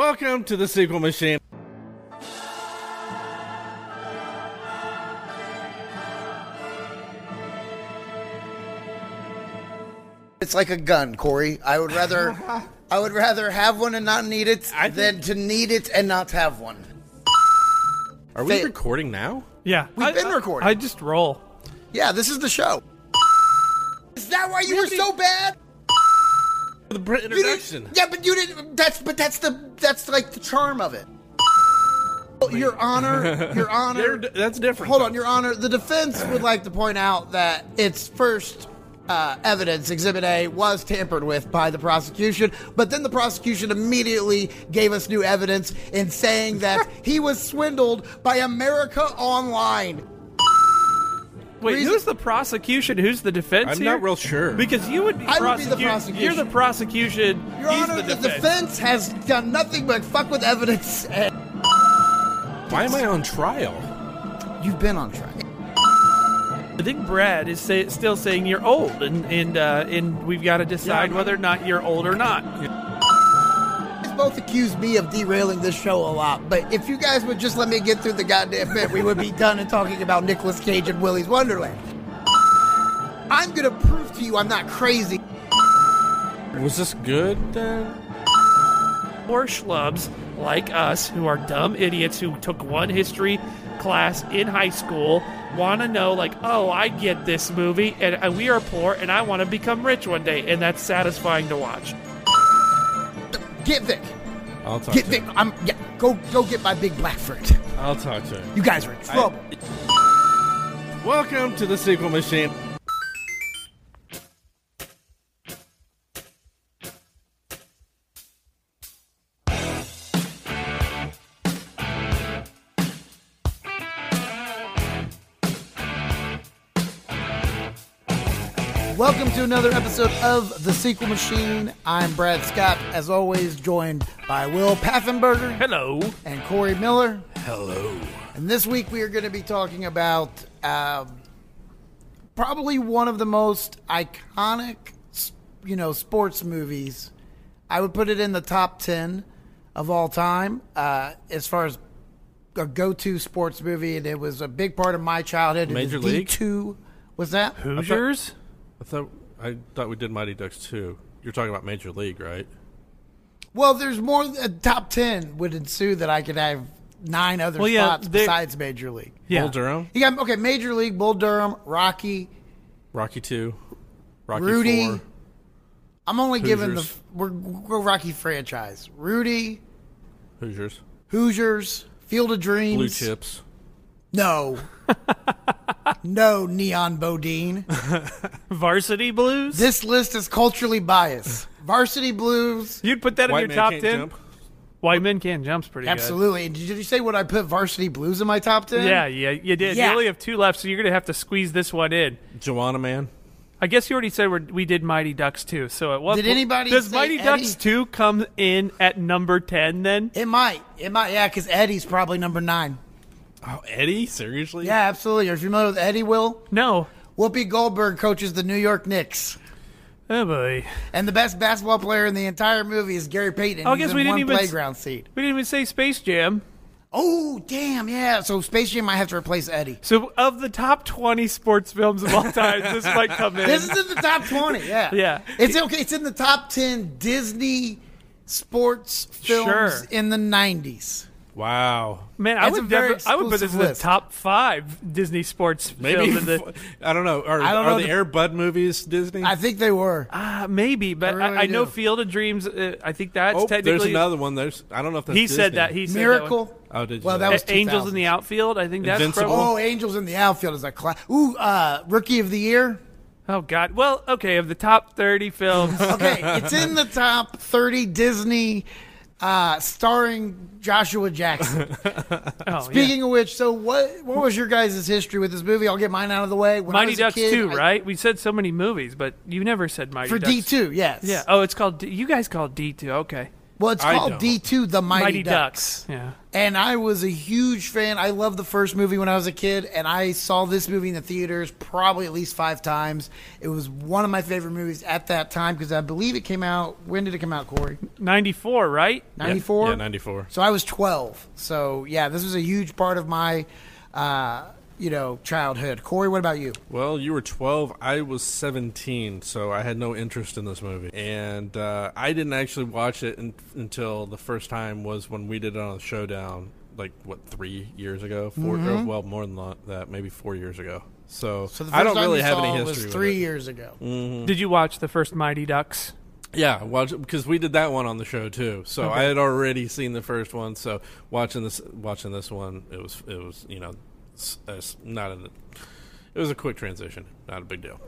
Welcome to the sequel machine. It's like a gun, Corey. I would rather, I would rather have one and not need it I than to need it and not have one. Are we Fa- recording now? Yeah, We've I- been I- recording. I just roll. Yeah, this is the show. Is that why you were Really? so bad? The Brit introduction. yeah, but you didn't. That's but that's the that's like the charm of it. Your Honor, Your Honor. They're- that's different. Hold on, Your Honor. The defense would like to point out that its first uh, evidence, Exhibit A, was tampered with by the prosecution, but then the prosecution immediately gave us new evidence in saying that he was swindled by America Online. Wait, Reason- who's the prosecution? Who's the defense I'm here? not real sure. Because you would be, I would be the prosecute- prosecution. You're the prosecution. Your he's Honor, the the defense. defense has done nothing but fuck with evidence, and Why am I on trial? you've been on track. I think Brad is say, still saying you're old, and and uh, and we've got to decide Yeah, whether or not you're old or not. Guys both accused me of derailing this show a lot, but if you guys would just let me get through the goddamn bit, we would be done and talking about Nicolas Cage and Willy's Wonderland. I'm gonna prove to you I'm not crazy. Was this good then? Poor schlubs like us, who are dumb idiots who took one history class in high school, want to know like, oh, I get this movie, and we are poor, and I want to become rich one day, and that's satisfying to watch. Get Vic. I'll talk Get to Vic. him. I'm yeah. Go go get my big black friend. I'll talk to him. You guys are in trouble. Welcome to the sequel machine. Another episode of The Sequel Machine. I'm Brad Scott, as always, joined by Will Pfaffenberger Hello. and Corey Miller. Hello. And this week we are going to be talking about um, probably one of the most iconic, you know, sports movies. I would put it in the top ten of all time uh, as far as a go-to sports movie, and it was a big part of my childhood. Major League? D2. Was that? Hoosiers? I thought I thought we did Mighty Ducks too. You're talking about Major League, right? Well, there's more. A top ten would ensue that I could have nine other Well, yeah, spots besides Major League. Yeah. Bull Durham, You got okay, Major League, Bull Durham, Rocky. Rocky Two, Rocky Rudy. Four, I'm only giving the we're, we're Rocky franchise. Rudy, Hoosiers, Hoosiers, Field of Dreams, Blue Chips. No, no, Neon Bodine. Varsity Blues? This list is culturally biased. Varsity Blues, You'd put that White in Man your top Can't 10? Jump. White Men Can't Jump's pretty good. absolutely. Did you say what I put Varsity Blues in my top ten? good. Yeah, yeah, you did. Yeah. You only have two left, so you're going to have to squeeze this one in. Joanna Man. I guess you already said we're, we did Mighty Ducks 2, so at what Did po- anybody Does say Mighty Eddie? Ducks 2 come in at number 10 then? It might. It might. Yeah, because Eddie's probably number nine. Oh, Eddie, seriously? Yeah, absolutely. Are you familiar with Eddie? Will No. Whoopi Goldberg coaches the New York Knicks, Oh boy. and the best basketball player in the entire movie is Gary Payton. Oh, I guess in we didn't one even s- playground seat. We didn't even say Space Jam. Oh, damn, yeah. So Space Jam might have to replace Eddie. So of the top 20 sports films of all time, this might come in. This is in the top 20, yeah. Yeah. It's okay. It's in the top 10 Disney sports films Sure. in the 90s. Wow. Man, I It's a would very never, I would put this exclusive in the list. top 5 Disney sports Maybe films. in the- I don't know. Are, I don't are know the the- Air Bud movies Disney? I think they were. Ah, maybe, but I I, really I know do. Field of Dreams. Uh, I think that's oh, technically. there's another one. There's I don't know if that's he said Disney. that. He said Miracle. Oh, did you Well, say that was That. Angels in the 2000s. outfield. I think that's Invincible. probably. Oh, Angels in the Outfield is a class. Ooh, uh, Rookie of the Year. Oh God. Well, okay. Of the top 30 films, Okay, it's in the top 30 Disney uh, starring Joshua Jackson. oh, Speaking of which, so what what was your guys' history with this movie? I'll get mine out of the way. When Mighty Ducks kid, 2, I- right? We said so many movies, but you never said Mighty For Ducks. D2, yes. Yeah. Oh, it's called. D- you guys called D2. Okay. Well, it's I called don't. D two, the Mighty, Mighty Ducks. Ducks. Yeah. And I was a huge fan. I loved the first movie when I was a kid, and I saw this movie in the theaters probably at least five times. It was one of my favorite movies at that time because I believe it came out. When did it come out, Corey? 94, right? Ninety four. Yeah, 94. So I was twelve. So yeah, this was a huge part of my, uh, you know, childhood. Corey, what about you? Well, you were 12. I was 17, so I had no interest in this movie. And uh, I didn't actually watch it in, until the first time was when we did it on the Showdown, like, what, three years ago? 4 or, well, more than that, maybe four years ago. So, So the first I don't time really have any history was with three it. years ago. Did you watch the first Mighty Ducks? Yeah, watch because we did that one on the show too. So I had already seen the first one. So watching this, watching this one, it was it was you know, uh, not a, it was a quick transition, not a big deal.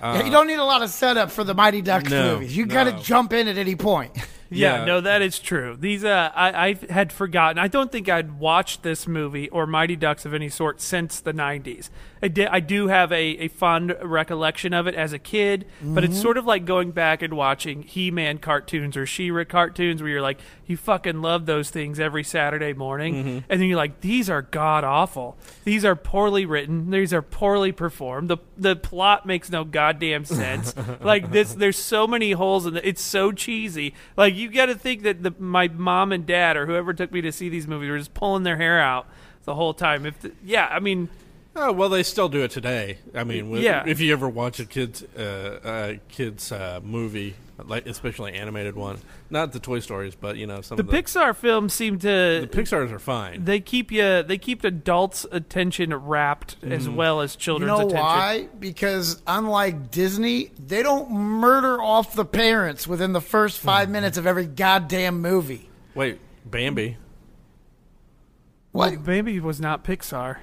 Yeah, you don't need a lot of setup for the Mighty Ducks no, movies. You got to jump in at any point. Yeah, Yeah. no, that is true. These, uh, I, I had forgotten. I don't think I'd watched this movie or Mighty Ducks of any sort since the '90s. I, di- I do have a, a fond recollection of it as a kid, but it's sort of like going back and watching He-Man cartoons or She-Ra cartoons, where you're like, you fucking love those things every Saturday morning, and then you're like, these are god awful. These are poorly written. These are poorly performed. The the plot makes no goddamn sense. like this, there's so many holes in it. It's so cheesy. Like you got to think that the, my mom and dad or whoever took me to see these movies were just pulling their hair out the whole time. If the, yeah, I mean, Oh well, they still do it today. I mean, w- Yeah. if you ever watch a kids uh, uh, kids uh, movie, like especially animated one, not the Toy Stories, but you know some the of the Pixar films seem to the Pixar's are fine. they keep you they keep adults' attention wrapped as mm. well as You children's know attention. why? Because unlike Disney, they don't murder off the parents within the first hmm. five minutes of every goddamn movie. Wait, Bambi. What? Well, Baby was not Pixar.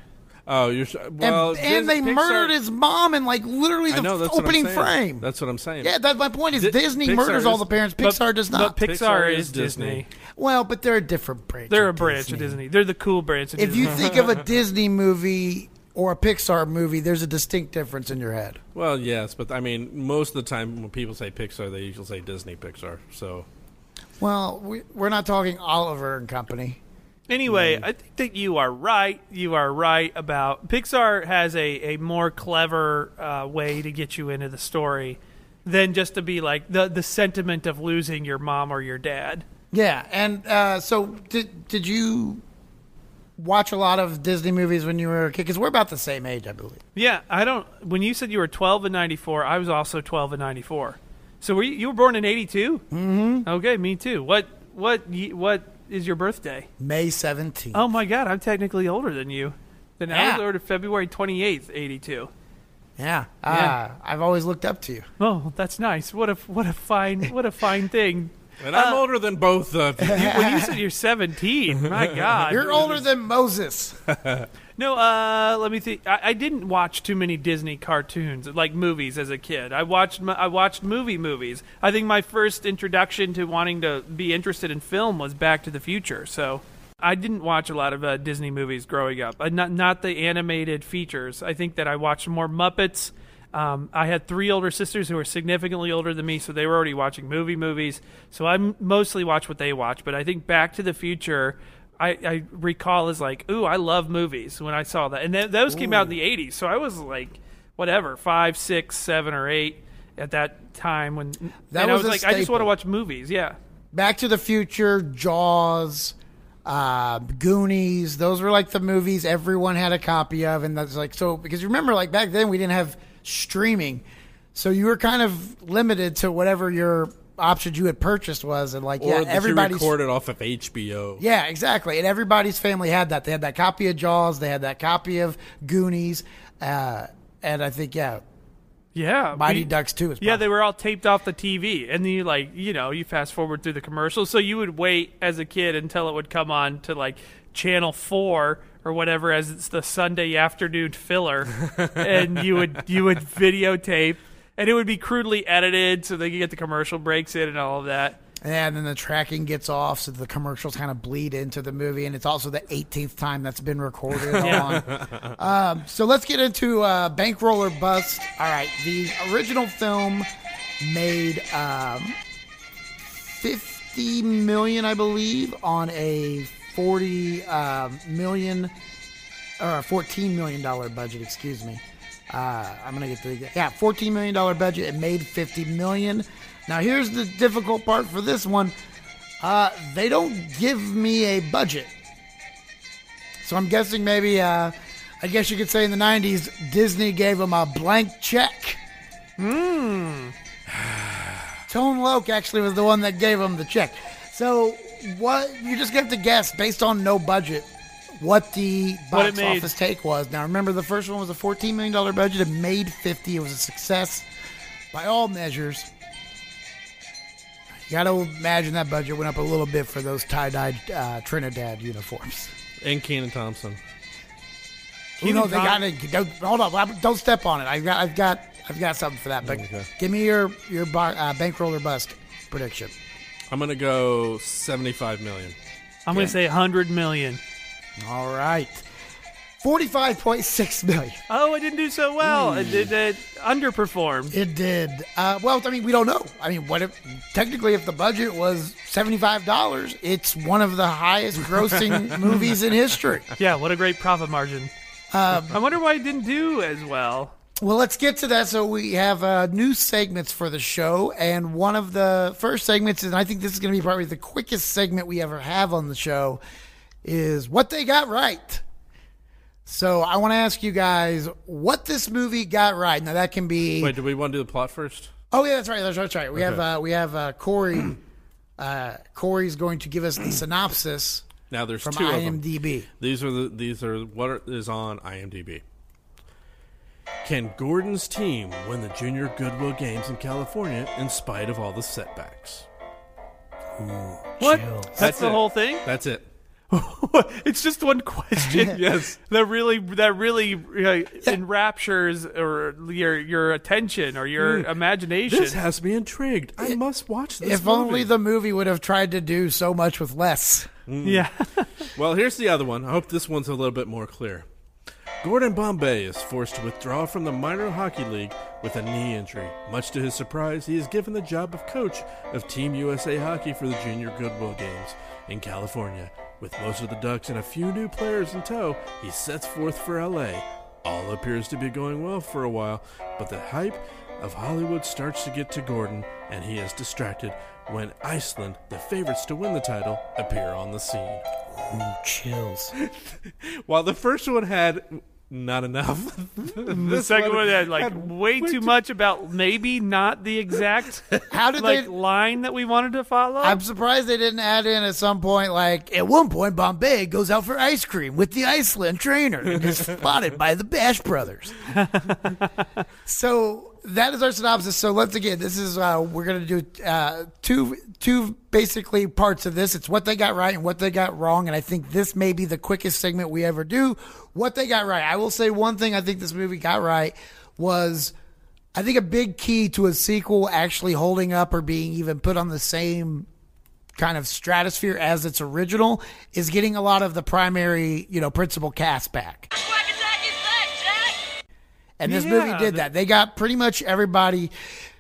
Oh, you're s- well, and, and they Pixar- murdered his mom in like literally the know f- that's what I'm opening frame. That's what I'm saying. yeah, that's my point. Is Di- Disney Pixar murders all the parents? But- Pixar does not. But Pixar, Pixar is is Disney. Disney. well, but they're a different branch. They're a of branch of Disney. They're the cool branch of Disney. If Disney. you think of a Disney movie or a Pixar movie, there's a distinct difference in your head. Well, yes, but I mean, most of the time when people say Pixar, they usually say Disney Pixar. So Well, we, we're not talking Oliver and Company. Anyway, I think that you are right. You are right about Pixar has a, a more clever uh, way to get you into the story than just to be like the the sentiment of losing your mom or your dad. Yeah, and uh, so did did you watch a lot of Disney movies when you were a kid? Because we're about the same age, I believe. Yeah, I don't. When you said you were twelve in '94, I was also twelve in '94. So were you, you were born in '82? Mm-hmm. Okay, me too. What what what is your birthday? May seventeenth. Oh my God, I'm technically older than you. Then I Yeah. was older February 28th, 82. yeah, Yeah. Ah, I've always looked up to you. Oh, that's nice. What a what a fine what a fine thing. and I'm older than both of you. You, when you said you're 17, my God, You're older than Moses. No, uh, let me think. I, I didn't watch too many Disney cartoons, like movies, as a kid. I watched I watched movie movies. I think my first introduction to wanting to be interested in film was Back to the Future. So I didn't watch a lot of uh, Disney movies growing up. Uh, not not the animated features. I think that I watched more Muppets. Um, I had three older sisters who were significantly older than me, so they were already watching movie movies. So I mostly watch what they watch. But I think Back to the Future, I, I recall as like, ooh, I love movies when I saw that, and th- those came out in the '80s. So I was like, whatever, five, six, seven, or eight at that time when That and I was was like, I just want to watch movies. Yeah, Back to the Future, Jaws, uh, Goonies. Those were like the movies everyone had a copy of, and that's like so because you remember like back then we didn't have streaming, so you were kind of limited to whatever your options you had purchased was, and like Or yeah, that you everybody's recorded off of HBO. yeah, exactly, and everybody's family had that. They had that copy of Jaws, they had that copy of Goonies, uh, and I think yeah, yeah. Mighty we- Ducks too is Yeah, they were all taped off the TV, and then you like, you know, you fast forward through the commercials. So you would wait as a kid until it would come on to like Channel Four or whatever, as it's the Sunday afternoon filler, and you would you would videotape, and it would be crudely edited so they could get the commercial breaks in and all of that. And then the tracking gets off, so the commercials kind of bleed into the movie, and it's also the 18th time that's been recorded on. Um, so let's get into uh, Bankroll or Bust. All right, the original film made um, fifty million, I believe, on a forty uh, million or a fourteen million dollar budget. Excuse me. Uh, I'm gonna get the yeah, fourteen million dollar budget. It made fifty million. Now here's the difficult part for this one. Uh, they don't give me a budget, so I'm guessing maybe. Uh, I guess you could say in the '90s, Disney gave them a blank check. Hmm. Tone Loc actually was the one that gave them the check. So what? You just have to guess based on no budget what the What box made. office take was. Now remember, the first one was a $14 million budget. It made 50. It was a success by all measures. You got to imagine that budget went up a little bit for those tie-dyed uh, Trinidad uniforms. And Kenan Thompson. Who knows? They got it. Hold on. Don't step on it. I've got, I've got, I've got something for that. But Okay. give me your your bo- uh, bankroll or bust prediction. I'm gonna go 75 million. I'm going to say 100 million. All right, forty-five point six million. Oh, I didn't do so well. It, it, it underperformed. It did. Uh, well, I mean, we don't know. I mean, what if technically, if the budget was seventy-five dollars, it's one of the highest-grossing movies in history. Yeah, what a great profit margin. Um, I wonder why it didn't do as well. Well, let's get to that. So we have uh, new segments for the show, and one of the first segments, and I think this is going to be probably the quickest segment we ever have on the show, is what they got right. So I want to ask you guys what this movie got right. Now that can be. Wait, do we want to do the plot first? Oh yeah, that's right. That's right. That's right. We have uh, we have uh, Corey. Uh, Corey's going to give us the synopsis Now there's from two of them. IMDb. These are the these are what is on IMDb. Can Gordon's team win the Junior Goodwill Games in California in spite of all the setbacks? What? Chills. That's, That's the whole thing? That's it. it's just one question. Yes. That really that really uh, enraptures or your your attention or your imagination. This has me intrigued. I must watch this. If movie. only the movie would have tried to do so much with less. yeah. Well, here's the other one. I hope this one's a little bit more clear. Gordon Bombay is forced to withdraw from the minor hockey league with a knee injury. Much to his surprise, he is given the job of coach of Team USA Hockey for the Junior Goodwill Games in California. With most of the Ducks and a few new players in tow, he sets forth for LA. All appears to be going well for a while, but the hype of Hollywood starts to get to Gordon, and he is distracted when Iceland, the favorites to win the title, appear on the scene. Ooh, chills. While the first one had not enough, The second one had like way, too much about maybe not the exact How did like they? line that we wanted to follow. I'm surprised they didn't add in at some point, like at one point, Bombay goes out for ice cream with the Iceland trainer and is spotted by the Bash Brothers. so that is our synopsis. So let's again, this is uh, we're gonna do uh, two two basically parts of this. It's what they got right and what they got wrong, and I think this may be the quickest segment we ever do. What they got right. I will say one thing. I think this movie got right was. I think a big key to a sequel actually holding up or being even put on the same kind of stratosphere as its original is getting a lot of the primary, you know, principal cast back. And this Yeah, movie did that. They got pretty much everybody.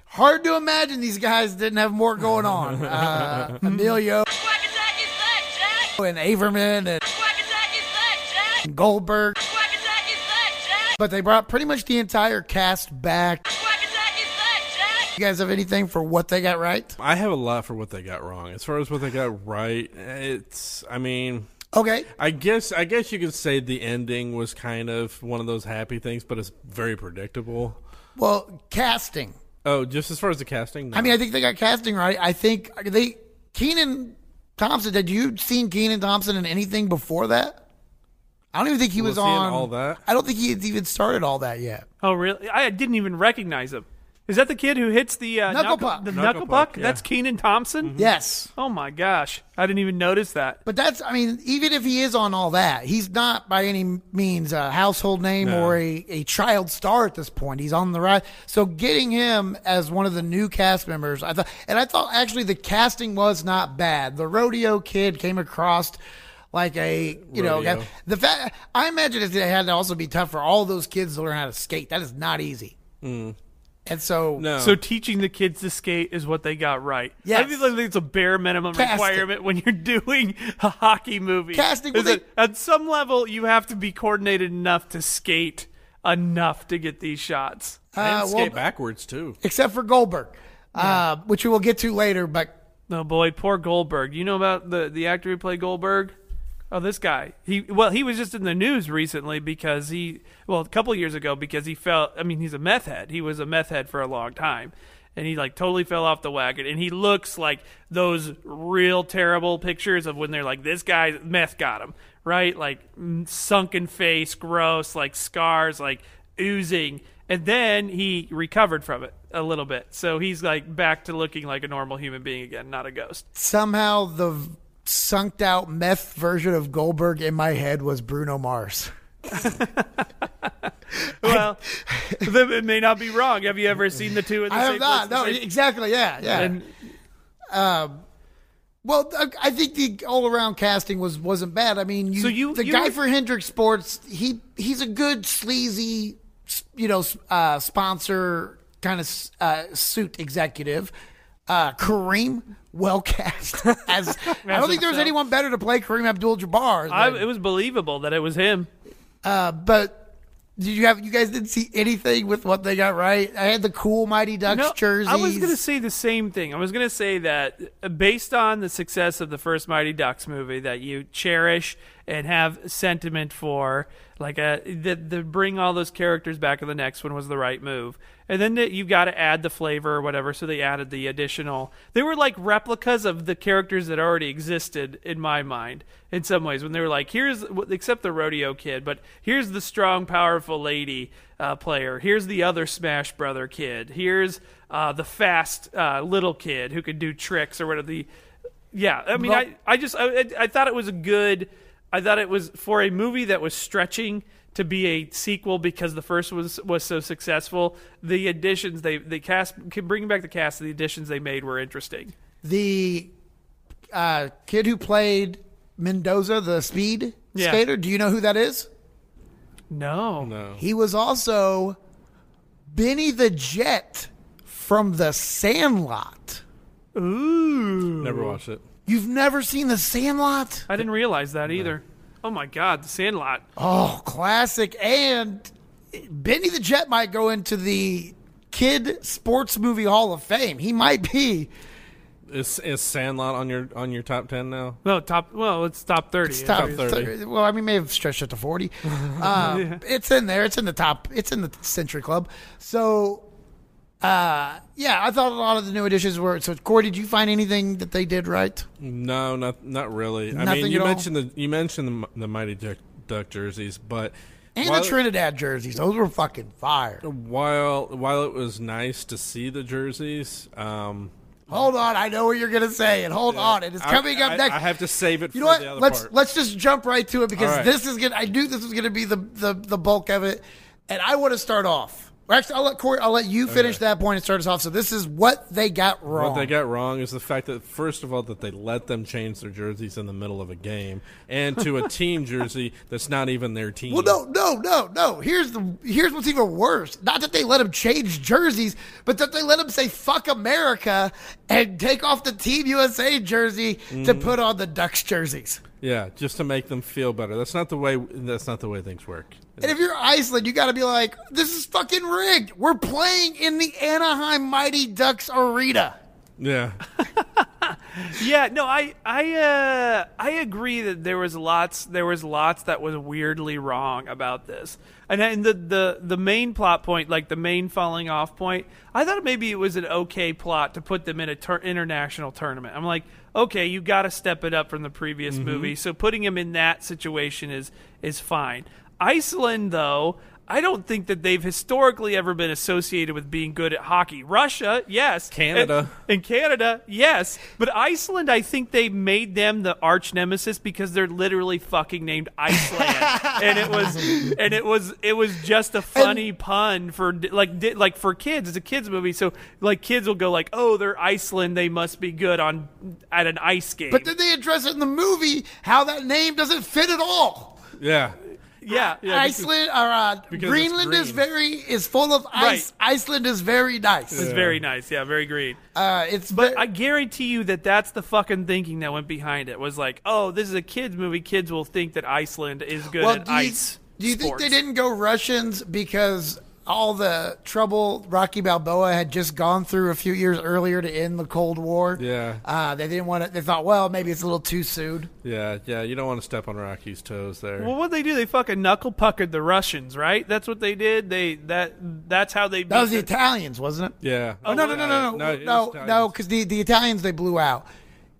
Hard to imagine these guys didn't have more going on. Uh, Emilio Swag attack is back, Jack! and Averman and Swag attack is back, Jack! Goldberg, Swag attack is back, Jack! but they brought pretty much the entire cast back. Swag attack is back, Jack! You guys have anything for what they got right? I have a lot for what they got wrong. As far as what they got right, it's. I mean, Okay. I guess I guess you could say the ending was kind of one of those happy things, but it's very predictable. Well, casting. Oh, just as far as the casting, no. I mean, I think they got casting right. I think they Kenan Thompson. Had you seen Kenan Thompson in anything before that? I don't even think he was, Was he in on all that? I don't think he had even started all that yet. oh really? I didn't even recognize him. Is that the kid who hits the uh, Knuckle knuckle, puck. The Knuckle knuckle, puck, puck? yeah. That's Kenan Thompson. Yes, Oh my gosh, I didn't even notice that. but that's I mean, even if he is on all that, he's not by any means a household name No. or a, a child star at this point. He's on the right. So getting him as one of the new cast members, I thought, and I thought actually the casting was not bad. The rodeo kid came across. Like a, you know the fact I imagine it had to also be tough for all those kids to learn how to skate. That is not easy. And so, No. So teaching the kids to skate is what they got right. Yes. I think like it's a bare minimum Casting. requirement when you're doing a hockey movie. Casting, is well, that at some level you have to be coordinated enough to skate enough to get these shots. and uh, skate well, backwards too. except for Goldberg, uh, which we will get to later. But No boy, poor Goldberg. You know about the the actor who played Goldberg? Oh, this guy. He well, he was just in the news recently because he well, a couple years ago because he felt. I mean, he's a meth head. He was a meth head for a long time, and he like totally fell off the wagon. And he looks like those real terrible pictures of when they're like, this guy meth got him right, like sunken face, gross, like scars, like oozing. And then he recovered from it a little bit. So he's like back to looking like a normal human being again, not a ghost. somehow the sunked out meth version of Goldberg in my head was Bruno Mars. Well, it may not be wrong. Have you ever seen the two in the I same have not. No, same- exactly. Yeah, yeah. And Well, I- I think the all around casting was wasn't bad. I mean, you, So you- the you guy were- for Hendrick Sports, he he's a good sleazy, you know, uh, sponsor kind of uh, suit executive. Uh, Kareem, well cast as I don't think there was anyone better to play Kareem Abdul-Jabbar. I, it was believable that it was him. uh, but did you have you guys didn't see anything with what they got right? I had the cool Mighty Ducks No, jerseys. I was going to say the same thing. I was going to say that uh, based on the success of the first Mighty Ducks movie that you cherish and have sentiment for, like uh, the, the bring all those characters back in the next one was the right move. And then the, you've got to add the flavor or whatever, so they added the additional. They were like replicas of the characters that already existed in my mind in some ways. When they were like, here's except the rodeo kid, but here's the strong, powerful lady uh, player. Here's the other Smash Brother kid. Here's uh, the fast uh, little kid who could do tricks or whatever. The yeah, I mean, Well- I, I just I- I thought it was a good. I thought it was for a movie that was stretching to be a sequel because the first was was so successful. The additions they the cast bringing back the cast, the additions they made were interesting. the uh, kid who played Mendoza, the speed Yeah. skater. Do you know who that is? No, No. He was also Benny the Jet from The Sandlot. ooh, Never watched it. You've never seen The Sandlot? I didn't realize that either. Oh my God, The Sandlot. Oh, classic. And Benny the Jet might go into the Kid Sports Movie Hall of Fame. He might be. Is is Sandlot on your on your top ten now? No, top. Well, it's top thirty. It's top, 30. 30. Well, I mean, may have stretched it to 40. Uh, It's in there. It's in the top. It's in the Century Club. So, uh, yeah, I thought a lot of the new additions were. So, Corey, did you find anything that they did right? No, not not really. I mean, you at all? mentioned the you mentioned the, the Mighty Duck, Duck jerseys, but And while, the Trinidad jerseys. Those were fucking fire. while while it was nice to see the jerseys, um, Hold on. I know what you're going to say. And hold on. It is I- coming up next. I have to save it You for know what? the other Let's part. let's just jump right to it because right. this is gonna. I knew this was gonna be the the, the bulk of it, and I want to start off. Actually, I'll let Corey. I'll let you finish that point and start us off. So this is what they got wrong. What they got wrong is the fact that first of all that they let them change their jerseys in the middle of a game, and to a team jersey that's not even their team. well, no, no, no, no. Here's the here's what's even worse. Not that they let them change jerseys, but that they let them say "fuck America" and take off the Team USA jersey to Mm-hmm. put on the Ducks jerseys. Yeah, just to make them feel better. That's not the way. That's not the way things work. And if you're Iceland, you got to be like, "This is fucking rigged. We're playing in the Anaheim Mighty Ducks arena." Yeah, Yeah, no, I I uh, I agree that there was lots there was lots that was weirdly wrong about this, and and the the the main plot point, like the main falling off point, I thought maybe it was an okay plot to put them in a tur- international tournament. I'm like, okay, you got to step it up from the previous mm-hmm. movie, so putting him in that situation is is fine. Iceland, though. I don't think that they've historically ever been associated with being good at hockey. Russia, yes. Canada. In Canada, yes, but Iceland, I think they made them the arch nemesis because they're literally fucking named Iceland, and it was, and it was, it was just a funny pun for like, di- like for kids. It's a kids movie, so like kids will go like, oh, they're Iceland, they must be good on at an ice game. But then they address it in the movie how that name doesn't fit at all. yeah. Yeah, yeah. Iceland or uh, Greenland is very is full of ice. Iceland is very nice. It's very nice. Yeah, very green. Uh, it's But I guarantee you that that's the fucking thinking that went behind it. Was like, oh, this is a kids movie. Kids will think that Iceland is good well, at do you, ice. do you think they didn't go Russians because all the trouble Rocky Balboa had just gone through a few years earlier to end the Cold War? Yeah. Uh, they didn't want to. They thought, well, maybe it's a little too soon. Yeah, yeah. You don't want to step on Rocky's toes there. Well, what they do? They fucking knuckle puckered the Russians, right? That's what they did. They that that's how they. That was the the- Italians, wasn't it? yeah. Oh no no no no no it was no no because the the Italians they blew out.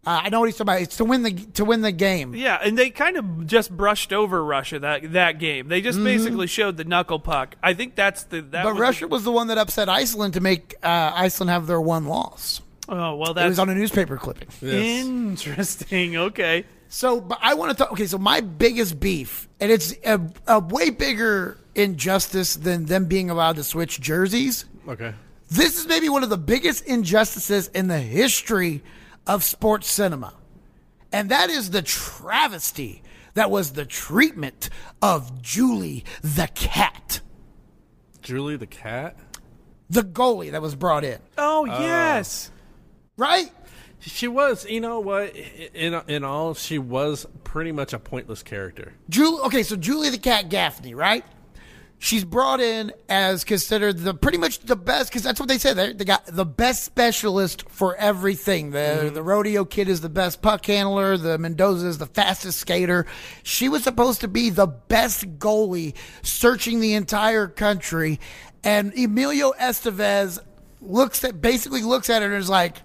Uh, I know what he's talking about. It's to win the to win the game. Yeah, and they kind of just brushed over Russia that that game. They just basically showed the knuckle puck. I think that's the that. Mm-hmm. But was Russia was the one that upset Iceland to make uh, Iceland have their one loss. Oh well, that was on a newspaper clipping. Yes. interesting. Okay. So, but I want to talk. Okay, so my biggest beef, and it's a, a way bigger injustice than them being allowed to switch jerseys. Okay. This is maybe one of the biggest injustices in the history of sports cinema. And that is the travesty that was the treatment of Julie the cat, Julie the cat. the goalie that was brought in, Oh, oh. yes. right? She was, you know what? In in all, she was pretty much a pointless character. Julie, okay, so Julie the Cat Gaffney, right? She's brought in as considered the pretty much the best because that's what they said. They, they got the best specialist for everything. The the rodeo kid is the best puck handler. The Mendoza is the fastest skater. She was supposed to be the best goalie, searching the entire country. And Emilio Estevez looks at basically looks at her and is like,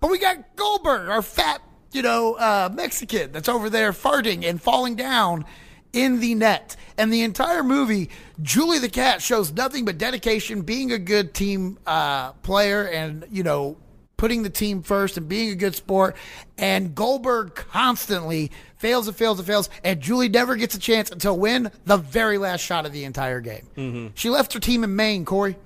but we got Goldberg, our fat, you know, uh, Mexican that's over there farting and falling down in the net. And the entire movie, Julie the Cat shows nothing but dedication, being a good team uh, player, and you know, putting the team first and being a good sport. And Goldberg constantly fails and fails and fails, and Julie never gets a chance until when the very last shot of the entire game. She left her team in Maine, Corey.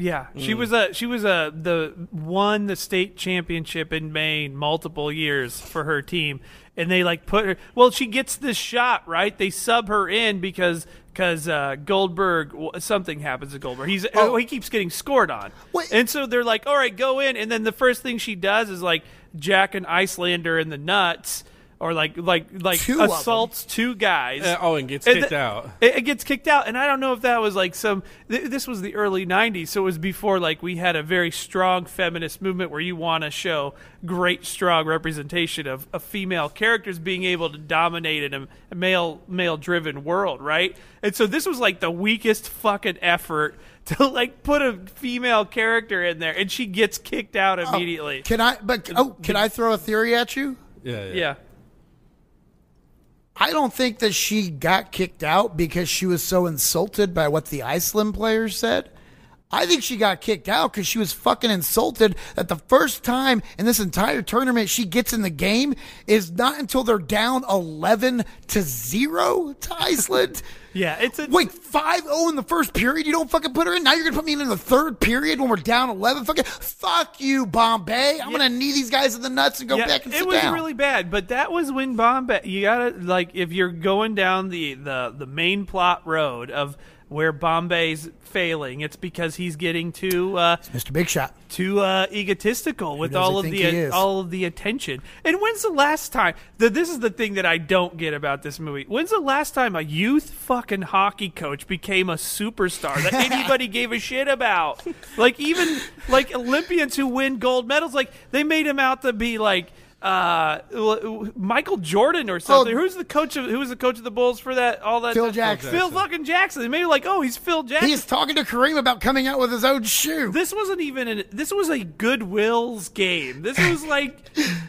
Yeah, she was a she was a the won the state championship in Maine multiple years for her team, and they like put her. Well, she gets this shot right. They sub her in because because uh, Goldberg something happens to Goldberg. He's oh. he keeps getting scored on, Wait. and so they're like, all right, go in, and then the first thing she does is like jack an Icelander in the nuts. Or like like like Two assaults two guys. Uh, oh, and gets And kicked the- out. It, it gets kicked out, and I don't know if that was like some. Th- this was the early '90s, so it was before like we had a very strong feminist movement where you want to show great, strong representation of, of female characters being able to dominate in a, a male male driven world, right? And so this was like the weakest fucking effort to like put a female character in there, and she gets kicked out immediately. Can I? But oh, can I throw a theory at you? Yeah, yeah. yeah. I don't think that she got kicked out because she was so insulted by what the Iceland players said. I think she got kicked out because she was fucking insulted that the first time in this entire tournament she gets in the game is not until they're down 11 to 0 to Iceland. Yeah, it's a Wait, 5 0 in the first period? You don't fucking put her in? Now you're going to put me in in the third period when we're down 11? Fucking, fuck you, Bombay. I'm going to knee these guys in the nuts and go back and it was down. really bad, but that was when Bombay. You gotta like if you're going down the the the main plot road of where Bombay's failing, it's because he's getting too uh, Mr. Big Shot. too uh, egotistical with all of the he all of the attention. And when's the last time? The, this is the thing that I don't get about this movie. When's the last time a youth fucking hockey coach became a superstar that anybody gave a shit about? Like even like Olympians who win gold medals, like they made him out to be like. Uh, Michael Jordan or something. Oh. Who's the coach of? Who was the coach of the Bulls for that? All that. Phil that- Jackson. Phil fucking Jackson. They made it like, oh, he's Phil Jackson. He's talking to Kareem about coming out with his own shoe. This wasn't even an. This was a Goodwill's game. This was like,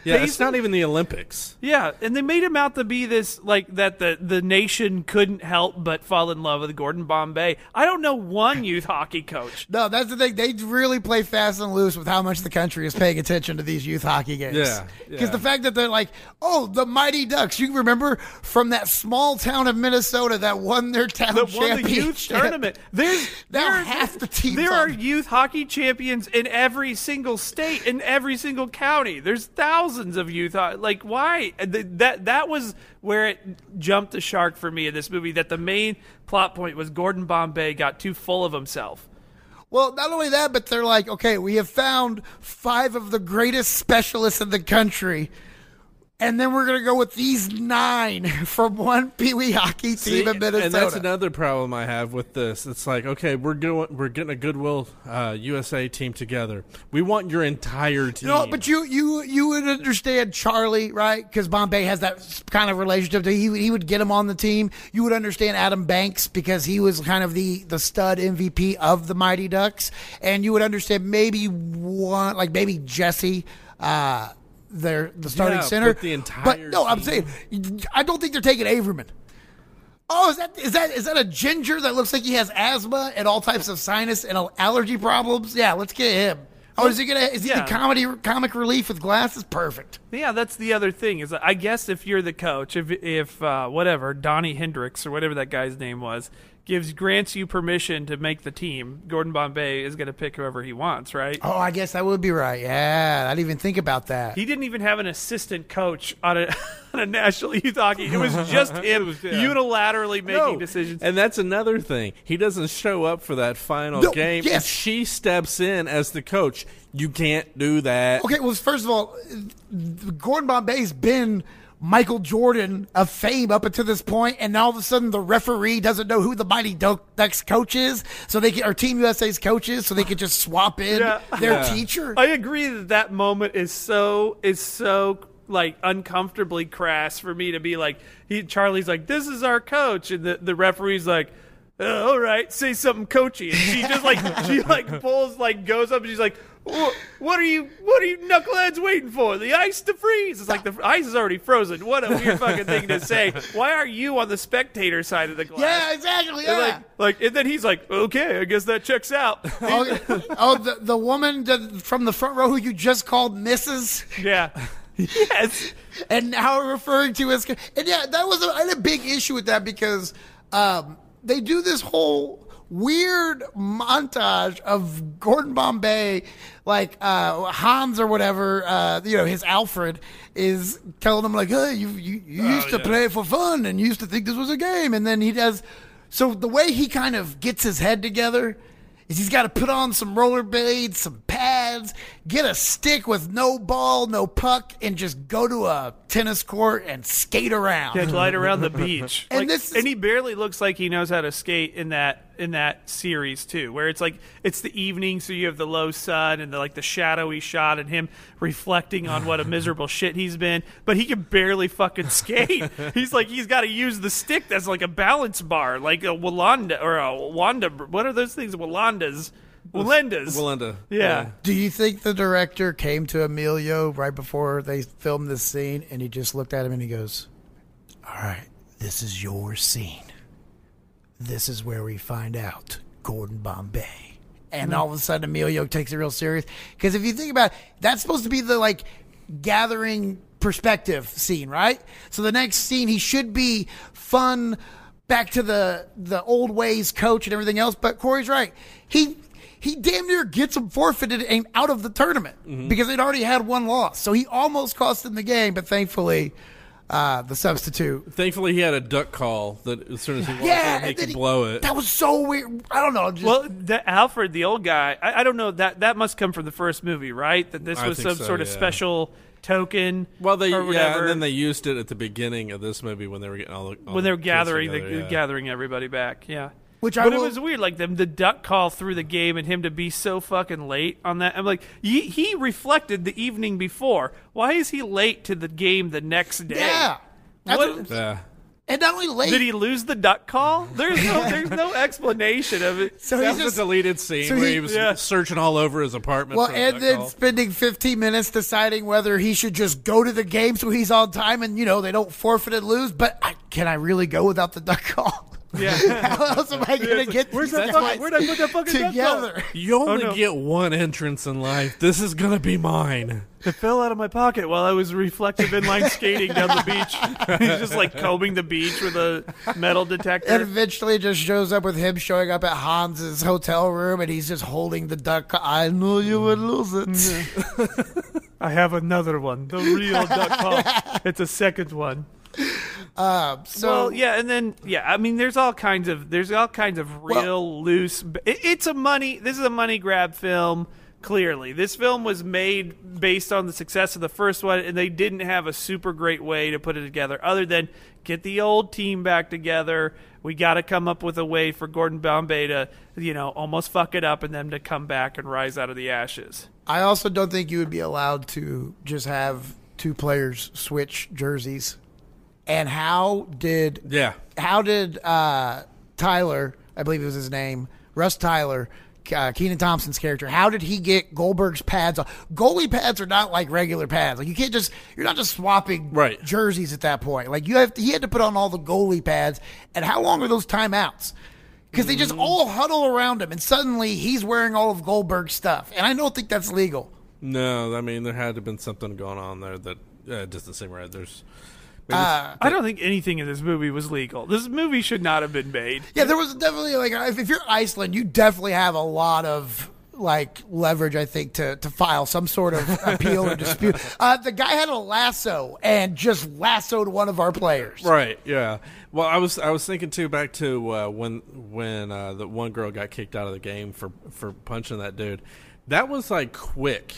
Yeah, it's not even the Olympics. Yeah, and they made him out to be this like that. The the nation couldn't help but fall in love with Gordon Bombay. I don't know one youth hockey coach. No, that's the thing. They really play fast and loose with how much the country is paying attention to these youth hockey games. Yeah, yeah. Because Yeah. the fact that they're like, oh, the Mighty Ducks. You remember from that small town of Minnesota that won their town that won the championship. youth tournament. There's Now there, half the teams There are youth hockey champions in every single state, in every single county. There's thousands of youth. Like why? That that was where it jumped the shark for me in this movie. That the main plot point was Gordon Bombay got too full of himself. Well, not only that, but they're like, okay, we have found five of the greatest specialists in the country. And then we're going to go with these nine from one Pee Wee hockey team See, in Minnesota. And that's another problem I have with this. It's like, okay, we're going, we're getting a Goodwill uh, USA team together. We want your entire team. No, but you you you would understand Charlie, right? Because Bombay has that kind of relationship. To, he would- he would get him on the team. You would understand Adam Banks because he was kind of the the stud MVP of the Mighty Ducks, and you would understand maybe one like maybe Jesse. Uh, their the starting Yeah, center, but the entire But no, I'm saying I don't think they're taking Averman. Oh, is that is that is that a ginger that looks like he has asthma and all types of sinus and allergy problems? Yeah, let's get him. Oh, is he gonna? Is he yeah. the comedy comic relief with glasses? Perfect. Yeah, that's the other thing. Is I guess if you're the coach, if if uh, whatever Donnie Hendricks or whatever that guy's name was gives grants you permission to make the team, Gordon Bombay is going to pick whoever he wants, right? Oh, I guess that would be right. Yeah, I didn't even think about that. He didn't even have an assistant coach on a on a national youth hockey. It was just him yeah. unilaterally making No. decisions. And that's another thing. He doesn't show up for that final No, game. yes. And she steps in as the coach. You can't do that. Okay, well, first of all, Gordon Bombay's been Michael Jordan of fame up until this point, and now all of a sudden the referee doesn't know who the Mighty Duck- Ducks coach is, so they can, or Team USA's coaches, so they could just swap in Yeah. their Yeah. teacher. I agree that that moment is so is so like uncomfortably crass for me to be like he Charlie's like this is our coach and the the referee's like "Uh, all right say something coachy and she just like she like pulls like goes up and she's like "Wha- what are you what are you knuckleheads waiting for? The ice to freeze? It's like the ice is already frozen. What a weird fucking thing to say. Why are you on the spectator side of the glass? Yeah, exactly. And Yeah. like like and then he's like okay I guess that checks out. Oh, oh, the, the woman that- from the front row who you just called Mrs. yeah. Yes. And now referring to as and yeah that was a, I had a big issue with that because um, they do this whole weird montage of Gordon Bombay like uh, Hans or whatever uh, you know his Alfred is telling him like hey you you, you used to yeah. play for fun and you used to think this was a game and then he does so the way he kind of gets his head together is he's got to put on some rollerblades, some pads, get a stick with no ball, no puck, and just go to a tennis court and skate around. Yeah, glide around the beach. And Like, this is- and he barely looks like he knows how to skate in that in that series too, where it's like it's the evening, so you have the low sun and the like the shadowy shot and him reflecting on what a miserable shit he's been, but he can barely fucking skate. he's like he's got to use the stick that's like a balance bar, like a Walanda or a Wanda. What are those things? Walandas, Wallendas. Melinda. Yeah. Do you think the director came to Emilio right before they filmed this scene and he just looked at him and he goes, All right, this is your scene. This is where we find out Gordon Bombay. And mm-hmm. all of a sudden, Emilio takes it real serious. Because if you think about it, that's supposed to be the like gathering perspective scene, right? So the next scene, he should be fun, back to the the old ways coach and everything else. But Corey's right. He he damn near gets him forfeited and out of the tournament because they'd already had one loss. So he almost cost him the game, but thankfully, uh, the substitute. Thankfully, he had a duck call that as soon as he walked Yeah, in, he and then could blow it. That was so weird. I don't know. Just, Well, the Alfred, the old guy, I, I don't know that that must come from the first movie, right? That this was some so, sort of yeah. special token. Well, they or yeah, and then they used it at the beginning of this movie when they were getting all the all when they were kids gathering, together, the, yeah. gathering everybody back. Yeah. Which I but will- it was weird, like the, the duck call through the game and him to be so fucking late on that. I'm like, he, he reflected the evening before. Why is he late to the game the next day? yeah. What- what- Yeah. and not only late. Did he lose the duck call? There's no, there's no explanation of it. so That he's was just a deleted scene so where he- he was Yeah. searching all over his apartment. Well, for a and duck then call. spending 15 minutes deciding whether he should just go to the game so he's on time and, you know, they don't forfeit and lose. But I, can I really go without the duck call? Yeah. How else am I going to get Where's these that guys where'd I put that fucking duck together? You only Oh, no. get one entrance in life. This is gonna be mine. It fell out of my pocket while I was reflective inline skating down the beach. He's just like combing the beach with a metal detector. And eventually it just shows up with him showing up at Hans's hotel room and he's just holding the duck. I knew you would mm. lose it. I have another one, the real duck call. It's a second one. Um, so, well, yeah, and then yeah, I mean, there's all kinds of there's all kinds of real loose. It, it's a money. This is a money grab film. Clearly, this film was made based on the success of the first one, and they didn't have a super great way to put it together, other than get the old team back together. We got to come up with a way for Gordon Bombay to, you know, almost fuck it up, and them to come back and rise out of the ashes. I also don't think you would be allowed to just have two players switch jerseys. And how did Yeah. how did uh, Tyler, I believe it was his name, Russ Tyler, uh, Kenan Thompson's character, how did he get Goldberg's pads off? Goalie pads are not like regular pads. Like you can't just you're not just swapping Right. jerseys at that point. Like you have he had to put on all the goalie pads. And how long are those timeouts? Because they just all huddle around him, and suddenly he's wearing all of Goldberg's stuff. And I don't think that's legal. No, I mean there had to have been something going on there that uh, doesn't seem right. There's maybe Uh, I don't think anything in this movie was legal. This movie should not have been made. Yeah, there was definitely like if, if you're Iceland, you definitely have a lot of like leverage, I think, to to file some sort of appeal or dispute. Uh, the guy had a lasso and just lassoed one of our players. Right. Yeah. Well, I was I was thinking too back to uh, when when uh, the one girl got kicked out of the game for for punching that dude. That was like quick,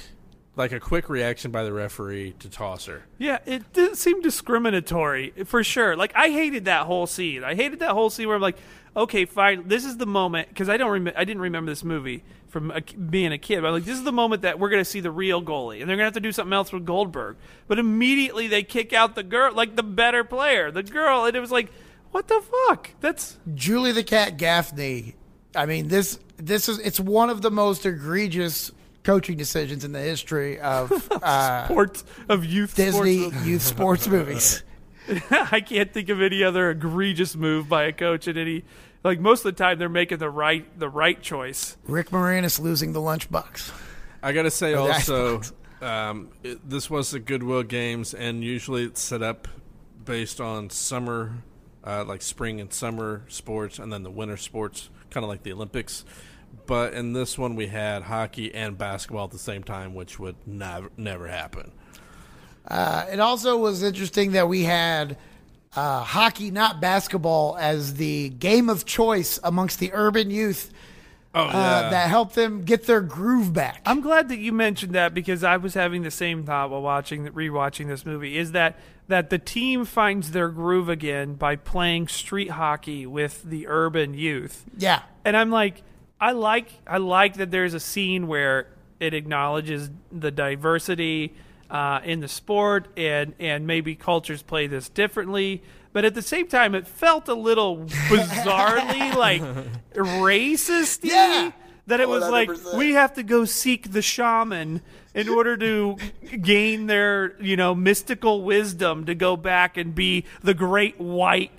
like a quick reaction by the referee to toss her. Yeah, it didn't seem discriminatory for sure. Like I hated that whole scene. I hated that whole scene where I'm like, okay, fine, this is the moment because I don't rem- I didn't remember this movie from a, being a kid. But I'm like, this is the moment that we're gonna see the real goalie, and they're gonna have to do something else with Goldberg. But immediately they kick out the girl, like the better player, the girl, and it was like, what the fuck? That's Julie the Cat Gaffney. I mean this this is it's one of the most egregious coaching decisions in the history of uh, sports of youth Disney sports. youth sports movies. I can't think of any other egregious move by a coach at any. Like most of the time, they're making the right the right choice. Rick Moranis losing the lunchbox. I gotta say also, um, it, this was the Goodwill Games, and usually it's set up based on summer, uh, like spring and summer sports, and then the winter sports, kind of like the Olympics. But in this one, we had hockey and basketball at the same time, which would never never happen. Uh, it also was interesting that we had uh, hockey, not basketball, as the game of choice amongst the urban youth Oh uh, that helped them get their groove back. I'm glad that you mentioned that because I was having the same thought while watching rewatching this movie. Is that that the team finds their groove again by playing street hockey with the urban youth, yeah. and I'm like, I like I like that there's a scene where it acknowledges the diversity uh, in the sport and and maybe cultures play this differently. But at the same time, it felt a little bizarrely like racist. Yeah. That it was like 100%. we have to go seek the shaman in order to gain their, you know, mystical wisdom to go back and be the great white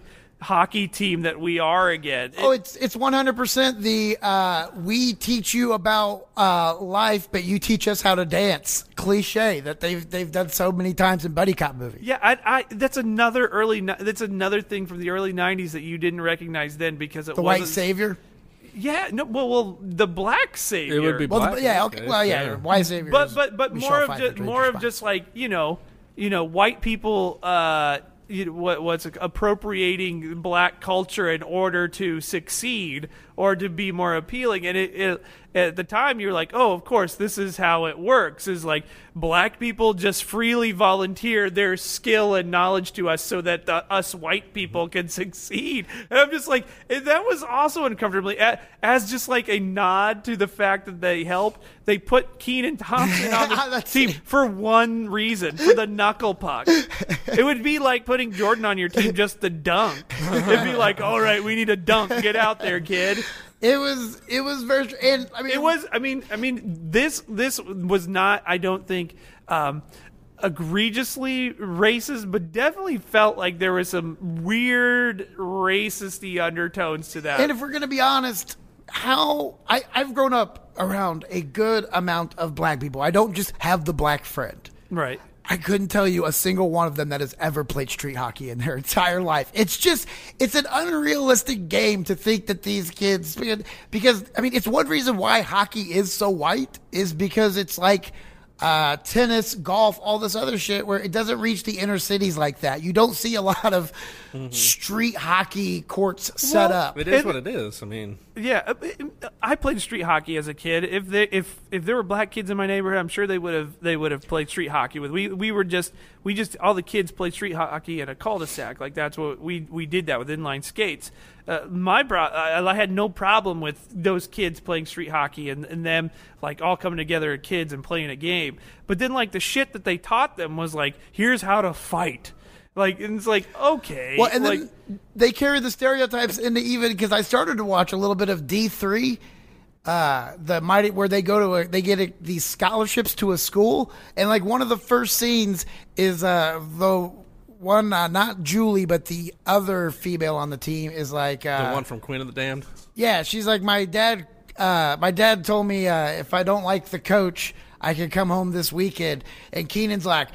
hockey team that we are again. Oh, it's it's one hundred percent the uh, we teach you about uh, life, but you teach us how to dance cliche that they've they've done so many times in buddy cop movies. Yeah, I, I, that's another early. That's another thing from the early '90s that you didn't recognize then because it The wasn't. white savior. Yeah, no, well, well, the black savior. It would be Well, the, Black, yeah, okay, okay, well, yeah, yeah. white savior. but but but more of just more of just like you know you know white people uh you know, what what's appropriating black culture in order to succeed or to be more appealing. And it, it at the time you're like oh of course this is how it works is like black people just freely volunteer their skill and knowledge to us so that the, us white people can succeed. And i'm just like eh, that was also uncomfortably eh, as just like a nod to the fact that they helped. They put kenan thompson on the team it. for one reason for the knuckle puck. It would be like putting jordan on your team just to dunk. It'd be like all right we need a dunk. Get out there kid it was it was very and I mean it was i mean i mean this this was not i don't think um egregiously racist, but definitely felt like there was some weird racisty undertones to that. And if we're going to be honest, how I, I've grown up around a good amount of black people. I don't just have the black friend. right. I couldn't tell you a single one of them that has ever played street hockey in their entire life. It's just, it's an unrealistic game to think that these kids, because, I mean, it's one reason why hockey is so white is because it's like, uh, tennis, golf, all this other shit where it doesn't reach the inner cities like that. You don't see a lot of street hockey courts set Well, up. It is And- what it is. I mean, Yeah, uh, I played street hockey as a kid. If they, if if there were black kids in my neighborhood, I'm sure they would have they would have played street hockey with. We we were just we just all the kids played street hockey in a cul-de-sac. Like that's what we we did that with inline skates. Uh, my bro, I, had no problem with those kids playing street hockey and, and them like all coming together as kids and playing a game. But then like the shit that they taught them was like, here's how to fight. Like and it's like okay, Well, and like, then they carry the stereotypes into even because I started to watch a little bit of D three, uh, the mighty where they go to a, they get a, these scholarships to a school, and like one of the first scenes is uh the one uh, not Julie but the other female on the team is like the uh, one from Queen of the Damned. yeah she's like my dad uh, my dad told me uh, if I don't like the coach I can come home this weekend, and Kenan's like.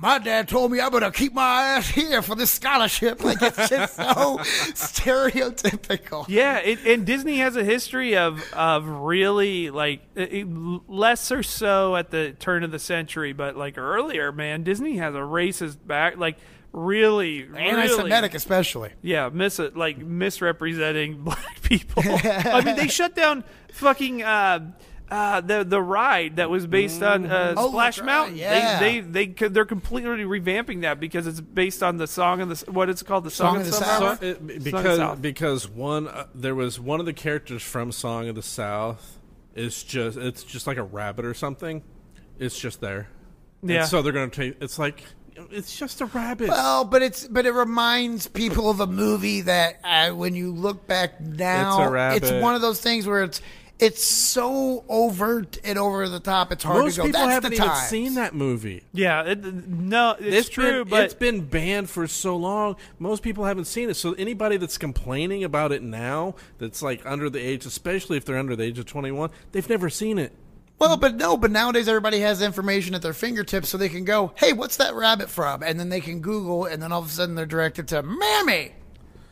My dad told me I better keep my ass here for this scholarship. Like it's just so stereotypical. Yeah, it, and Disney has a history of of really like it, it- less or so at the turn of the century, but like earlier, man, Disney has a racist back, like really, Anti-Semitic, really, especially. yeah, miss it, like misrepresenting black people. I mean, they shut down fucking. Uh, uh, the the ride that was based on uh, Oh, Splash right, Mountain, yeah. they, they they they're completely revamping that because it's based on the song of the what is it called the song, Song of of the the South. South. So, it, because South. because one uh, there was one of the characters from Song of the South is just it's just like a rabbit or something. It's just there. And Yeah. so they're gonna take. It's like it's just a rabbit. Well, but it's but it reminds people of a movie that uh, when you look back now, It's a rabbit. one of those things where it's it's so overt and over the top. It's hard Most to go. people That's haven't the even time. seen that movie. Yeah, it, no, it's, true, been, but it's been banned for so long. Most people haven't seen it. So anybody that's complaining about it now, that's like under the age, especially if they're under the age of twenty-one, they've never seen it. Well, but no, but nowadays everybody has information at their fingertips, so they can go, "Hey, what's that rabbit from?" And then they can Google, and then all of a sudden they're directed to "Mammy."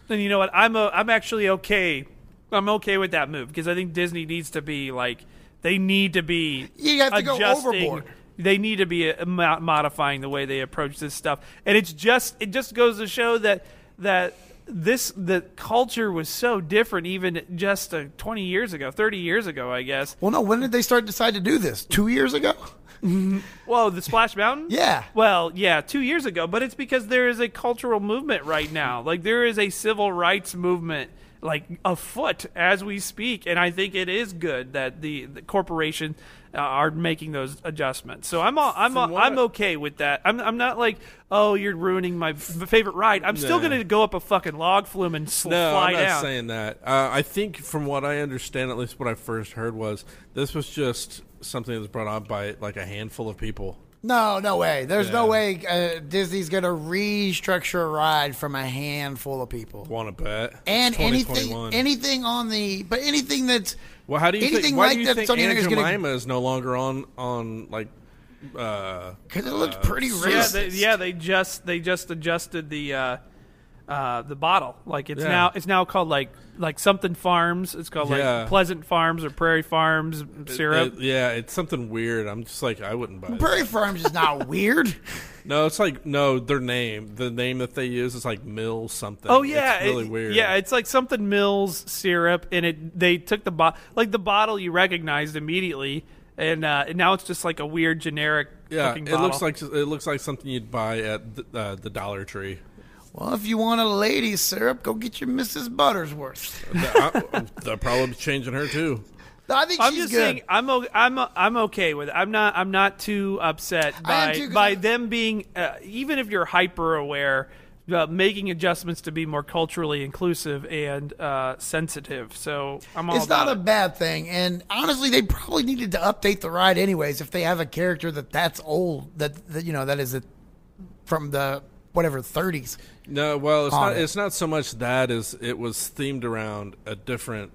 then you know what? I'm a, I'm actually okay. I'm okay with that move because I think Disney needs to be like they need to be You have to go overboard. They need to be uh, modifying the way they approach this stuff, and it's just it just goes to show that that this the culture was so different even just uh, 20 years ago, 30 years ago, I guess. Well, no, when did they start decide to do this? Two years ago? Whoa, the Splash Mountain? Yeah. Well, yeah, two years ago, but it's because there is a cultural movement right now. Like there is a civil rights movement like afoot as we speak, and I think it is good that the, the corporation uh, are making those adjustments. So I'm all, I'm all, I'm okay with that. I'm I'm not like oh you're ruining my f- favorite ride. I'm still going to go up a fucking log flume and sl- No, fly I'm not down. saying that. Uh, I think, from what I understand, at least what I first heard was this was just something that was brought on by like a handful of people. No, no way. There's no way uh, Disney's going to restructure a ride from a handful of people. Want to bet? And anything, anything on the, but anything that's well, how do you anything think? Why like do you that think that's on the Aunt internet is gonna- is no longer on on like? Uh, because it looks pretty Yeah, racist. they, yeah, they just they just adjusted the uh, the bottle. Like it's Yeah. now it's now called like like something farms. It's called Yeah. like Pleasant Farms or Prairie Farms syrup. it- yeah, it's something weird. I'm just like I wouldn't buy it. Prairie Farms is not weird. No, it's like no, their name, the name that they use is like Mill something. Oh yeah, it's really it- weird. Yeah, it's like something Mills syrup, and it they took the bottle like the bottle you recognized immediately, and, uh, and now it's just like a weird generic. yeah. looking It bottle. looks like it looks like something you'd buy at the, uh, the Dollar Tree. Well, if you want a lady syrup, go get your Mrs. Buttersworth. I, they're probably changing her too. I think I'm she's just good. saying I'm o- I'm o- I'm okay with it. I'm not I'm not too upset by too, 'cause by them being uh, even if you're hyper aware uh, making adjustments to be more culturally inclusive and uh, sensitive. So I'm all It's about not a bad thing, and honestly, they probably needed to update the ride anyways. If they have a character that that's old, that, that you know that is a, from the whatever 30s. No, well, it's not. it. It's not so much that as it was themed around a different.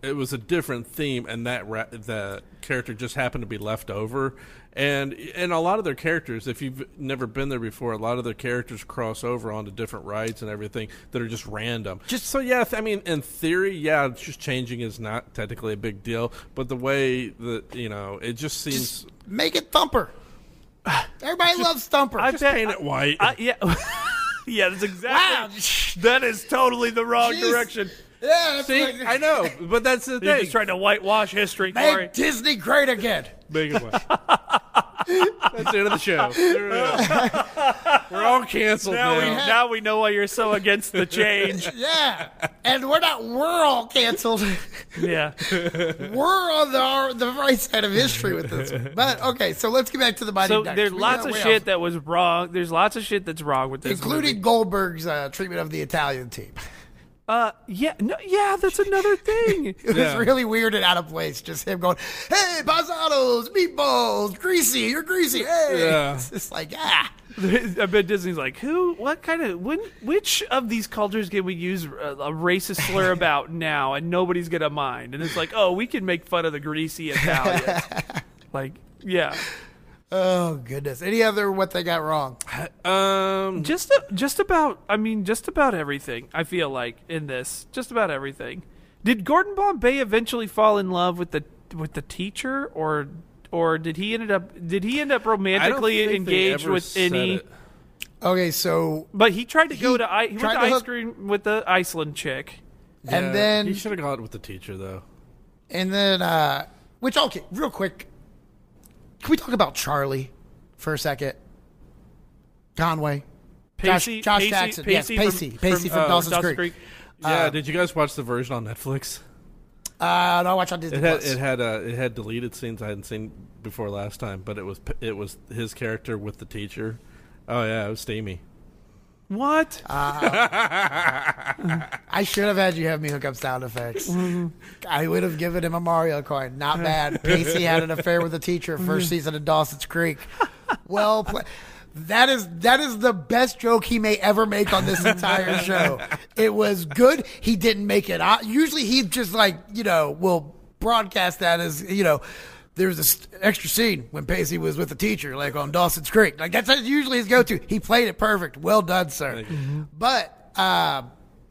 It was a different theme, and that ra- the character just happened to be left over. And and a lot of their characters, if you've never been there before, a lot of their characters cross over onto different rides and everything that are just random. Just so yeah, I mean, in theory, yeah, it's just changing is not technically a big deal, but the way that you know, it just seems. Make it Thumper. Everybody loves Thumper. I just bet- paint it white. I, yeah, yeah, that's wow. exactly. That is totally the wrong Jeez. direction. Yeah, that's See, like- I know, but that's the You're thing. just trying to whitewash history, Corey. Make Disney great again. Make it white. That's the end of the show. There we go. We're all canceled Now now. we now we know why you're so against the change. Yeah, and we're not. We're all canceled. yeah. we're on the the right side of history with this. But okay, so let's get back to the Mighty So there's We lots of shit off. that was wrong. There's lots of shit that's wrong with this, including movie. Goldberg's uh, treatment of the Italian team. Uh, yeah, no, yeah, that's another thing. It was Yeah. really weird and out of place. Just him going, "Hey, paisanos, meatballs, greasy, you're greasy." Hey, Yeah. it's just like ah. I bet Disney's like, who? What kind of? When? Which of these cultures can we use a, a racist slur about now, and nobody's gonna mind? And it's like, oh, we can make fun of the greasy Italians. like, yeah, Oh goodness. Any other what they got wrong? Um, just just about. I mean, just about everything. I feel like in this, just about everything. Did Gordon Bombay eventually fall in love with the with the teacher, or or did he ended up did he end up romantically engaged with any? it. Okay, so But he tried to go to I, he went to to ice hook- cream with the Iceland chick. Yeah, and then he should have gone with the teacher though. and then uh which okay, real quick. Can we talk about Charlie for a second? Conway. Josh- Pacey, Josh Pacey, Jackson, yes, Pacey, Pacey, from, Pacey from uh, Dawson's Creek. Yeah, did you guys watch the version on Netflix? Uh no, I watch on Disney It had Plus. it had uh, it had deleted scenes I hadn't seen before last time, but it was it was his character with the teacher. Oh yeah, it was steamy. What? Uh, I should have had you have me hook up sound effects. Mm-hmm. I would have given him a Mario coin. Not bad. Pacey had an affair with a teacher mm-hmm. first season of Dawson's Creek. Well played. That is that is the best joke he may ever make on this entire show. It was good. He didn't make it. Usually he just like you know will broadcast that as you know. There was this extra scene when Pacey was with the teacher, like on Dawson's Creek. Like that's usually his go-to. He played it perfect. Well done, sir. But uh,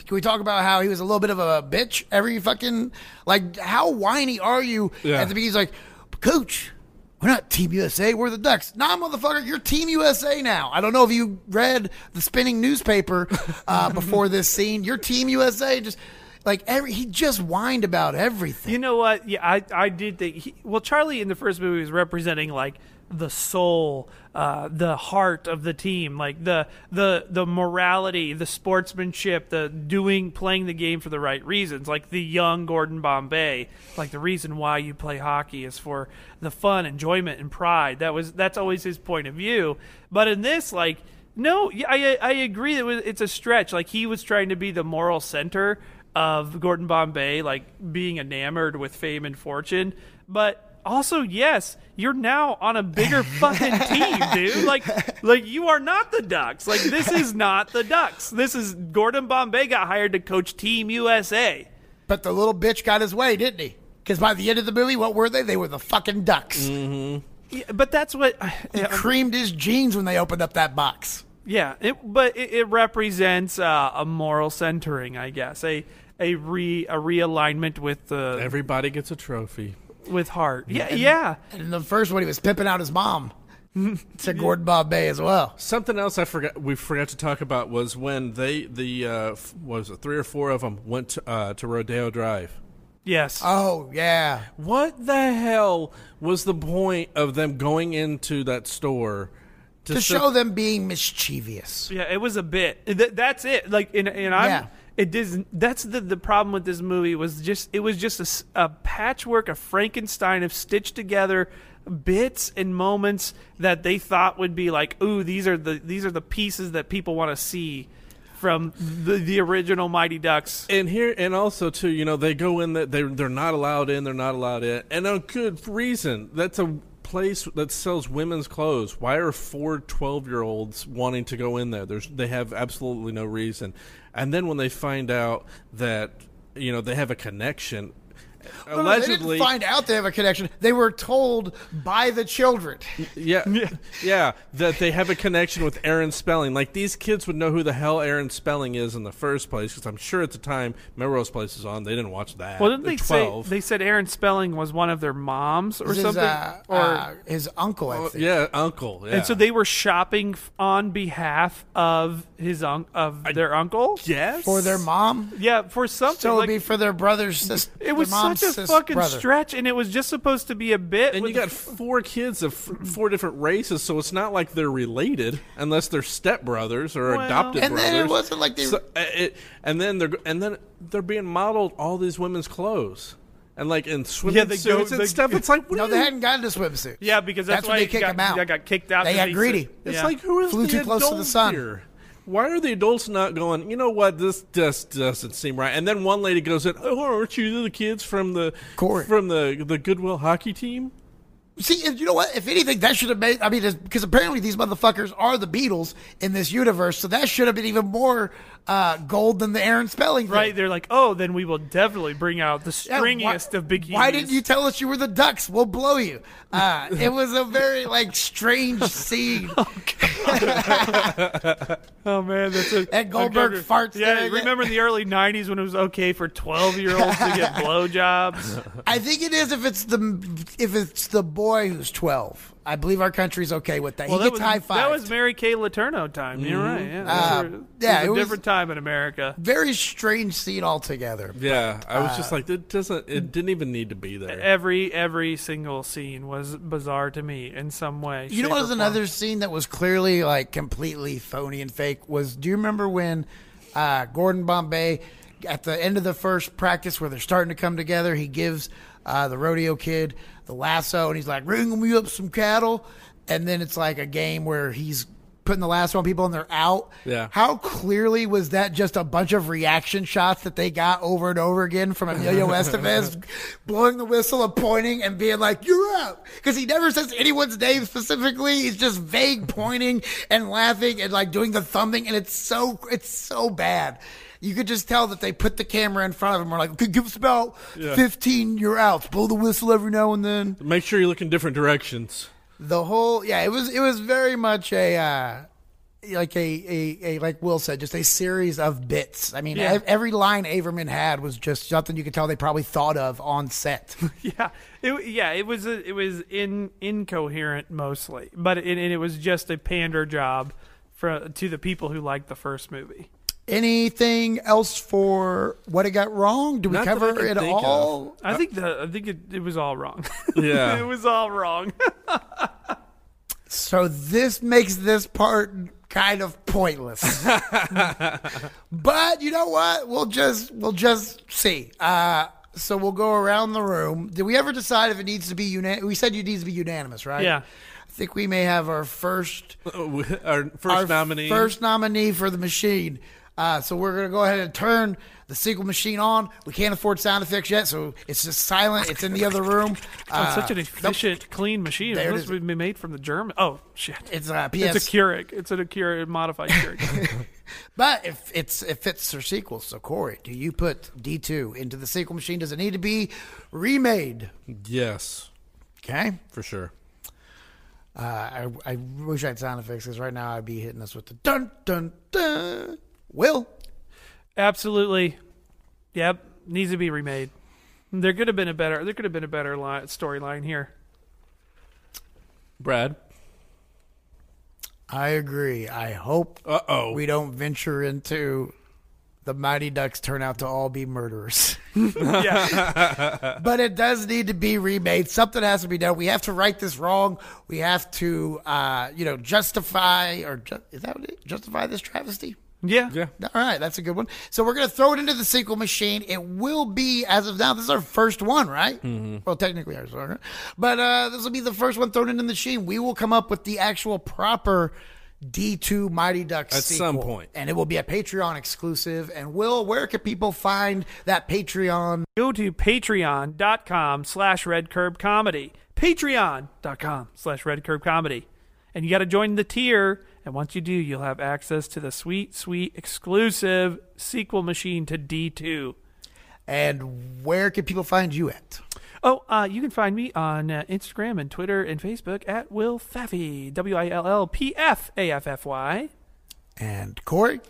can we talk about how he was a little bit of a bitch every fucking like how whiny are you Yeah. at the beginning? He's like, Coach, we're not Team USA, we're the Ducks. Nah, motherfucker, you're Team USA now. I don't know if you read the spinning newspaper uh, before this scene. You're Team USA. Just like every he just whined about everything. You know what? Yeah, I I did think. He, well, Charlie in the first movie was representing like the soul, uh, the heart of the team, like the the the morality, the sportsmanship, the doing playing the game for the right reasons, like the young Gordon Bombay. Like the reason why you play hockey is for the fun, enjoyment, and pride. That was that's always his point of view. But in this, like. No, I I agree that it's a stretch. Like he was trying to be the moral center of Gordon Bombay, like being enamored with fame and fortune. But also, yes, you're now on a bigger fucking team, dude. Like, like you are not the Ducks. Like this is not the Ducks. This is Gordon Bombay got hired to coach Team USA. But the little bitch got his way, didn't he? Because by the end of the movie, what were they? They were the fucking Ducks. Yeah, but that's what. He creamed his jeans when they opened up that box. Yeah, it, but it, it represents uh, a moral centering, I guess. A a re a realignment with the Everybody gets a trophy. with heart. Yeah, yeah. And in the first one, he was pimping out his mom to Gordon Bombay as well. Something else I forgot we forgot to talk about was when they the uh, what was it three or four of them went to, uh, to Rodeo Drive. Yes. Oh yeah, What the hell was the point of them going into that store to sit- show them being mischievous. Yeah, it was a bit. Th- that's it. Like, and, and I'm. Yeah. It does. That's the the problem with this movie was just it was just a patchwork, a Frankenstein of stitched together bits and moments that they thought would be like, ooh, these are the these are the pieces that people want to see. from the, the original Mighty Ducks. And here, and also too, you know, they go in that they they're not allowed in. They're not allowed in, and a good reason. That's a place that sells women's clothes. Why are four 12 year olds wanting to go in there? There's they have absolutely no reason. And then when they find out that you know they have a connection, allegedly, they didn't find out they have a connection. They were told by the children. Yeah, yeah, that they have a connection with Aaron Spelling. Like these kids would know who the hell Aaron Spelling is in the first place, because I'm sure at the time Melrose Place is on, they didn't watch that. Well, didn't They're they say they said Aaron Spelling was one of their moms or His, something? uh, or uh, his uncle, I think. yeah, uncle. Yeah. and so they were shopping on behalf of his un- of their uncle. yes For their mom. Yeah, for something. So it'd like, be for their brother's sister. it was their mom's such a sis- fucking brother. stretch, and it was just supposed to be a bit. And you got four kids of f- four different races, so it's not like they're related unless they're stepbrothers or Well- adopted And brothers. then it wasn't like they. So, uh, it, and then they're and then they're being modeled all these women's clothes and like in swimming Yeah, they go- and they- stuff. It's like what no, they hadn't gotten to swimsuits. yeah, because that's, That's why when they he kicked got, him out. They got kicked out. They 'cause got greedy. said- It's yeah. like who is Flew the too close to the sun. here? Why are the adults not going? You know what? This just doesn't seem right. And then one lady goes in. Oh, aren't you the kids from the Corey. from the the Goodwill hockey team? See, and you know what? If anything, that should have made. I mean, because apparently these motherfuckers are the Beatles in this universe, so that should have been even more uh, gold than the Aaron Spelling. thing. Right, they're like, oh, then we will definitely bring out the Yeah, stringiest why, of bikinis. Why didn't you tell us you were the Ducks? We'll blow you. Uh, it was a very like strange scene. Oh man, that's a And Goldberg a- farts Yeah, remember in the early '90s when it was okay for 12 year olds to get blowjobs? I think it is if it's the if it's the boy who's twelve. I believe our country's okay with that. Well, he that gets was high five. that was Mary Kay Letourneau time. You're right. Yeah, Uh, those were- yeah, it it was a was- different time in America. very strange scene altogether. Yeah, I was Uh, just like, it doesn't. It didn't even need to be there. Every every single scene was bizarre to me in some way. You know shape, what was form. another scene that was clearly like completely phony and fake was do you remember when uh, Gordon Bombay at the end of the first practice where they're starting to come together, he gives uh, the rodeo kid the lasso and he's like, Ring me up some cattle and then it's like a game where he's putting the lasso on people and they're out. Yeah. How clearly was that just a bunch of reaction shots that they got over and over again from Emilio Estevez blowing the whistle and pointing and being like, you're out. Because he never says anyone's name specifically. He's just vague pointing and laughing and like doing the thumbing. And it's so, it's so bad. You could just tell that they put the camera in front of him. We're like, okay, give us about 15 you're outs. Blow the whistle every now and then Make sure you look in different directions. the whole yeah it was it was very much a uh like a, a, a like Will said, just a series of bits. I mean, Yeah. every line Averman had was just something you could tell they probably thought of on set. Yeah, it, yeah, it was a, it was in incoherent mostly, but it, and it was just a pander job for to the people who liked the first movie. Anything else for what it got wrong? Do we Not I cover it think of. all? I think the I think it, it was all wrong. Yeah. it was all wrong. So this makes this part kind of pointless. but you know what? We'll just we'll just see. Uh, so we'll go around the room. Did we ever decide if it needs to be unanimous? We said it needs to be unanimous, right? Yeah. I think we may have our first Our first our nominee. first nominee for the machine. Uh, so we're gonna go ahead and turn the sequel machine on. We can't afford sound effects yet, so it's just silent. It's in the other room. Oh, it's Uh, such an efficient, clean machine. There It it must be made from the German. Oh shit! It's uh, PS. It's a Keurig. It's a Keurig modified Keurig. But if it's it fits for sequels, so Corey, do you put D two into the sequel machine? Does it need to be remade? yes, Okay. for sure. Uh, I I wish I had sound effects because right now I'd be hitting us with the dun dun dun. Will Absolutely. Yep. Needs to be remade. There could have been a better. There could have been a better line, storyline here. Brad. I agree. I hope Uh oh. we don't venture into the Mighty Ducks turn out to all be murderers. Yeah. but it does need to be remade. Something has to be done. We have to right this wrong. We have to, uh, you know, justify or ju- is that what it, justify this travesty? Yeah. Yeah. All right, that's a good one. So we're gonna throw it into the sequel machine. It will be as of now. This is our first one, right? Mm-hmm. Well, technically ours, okay. but uh, this will be the first one thrown into the machine. We will come up with the actual proper D2 Mighty Ducks At sequel. some point. And it will be a Patreon exclusive. And Will, where can people find that Patreon? Go to patreon.com slash red curb comedy. Patreon.com slash red curb comedy. And you got to join the tier. And once you do, you'll have access to the sweet, sweet exclusive sequel machine to D2. And where can people find you at? Oh, uh, you can find me on uh, Instagram and Twitter and Facebook at Will Pfaffy. W I L L P F A F F Y. And Corey?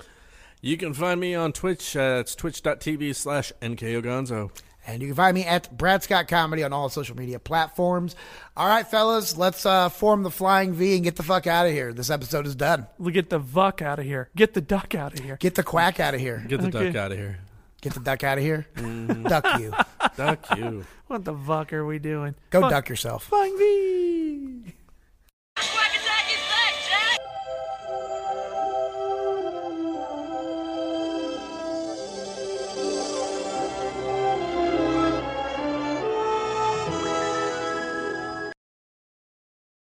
You can find me on Twitch. Uh, it's twitch.tv slash NKOGonzo. And you can find me at Brad Scott Comedy on all social media platforms. All right, fellas, let's uh, form the flying V and get the fuck out of here. This episode is done. We'll get the vuck out of here. Get the duck out of here. Get the quack out of here. Get the Okay. duck out of here. Get the duck out of here. Duck you. Duck you. What the fuck are we doing? Go Fuck- duck yourself. Flying V.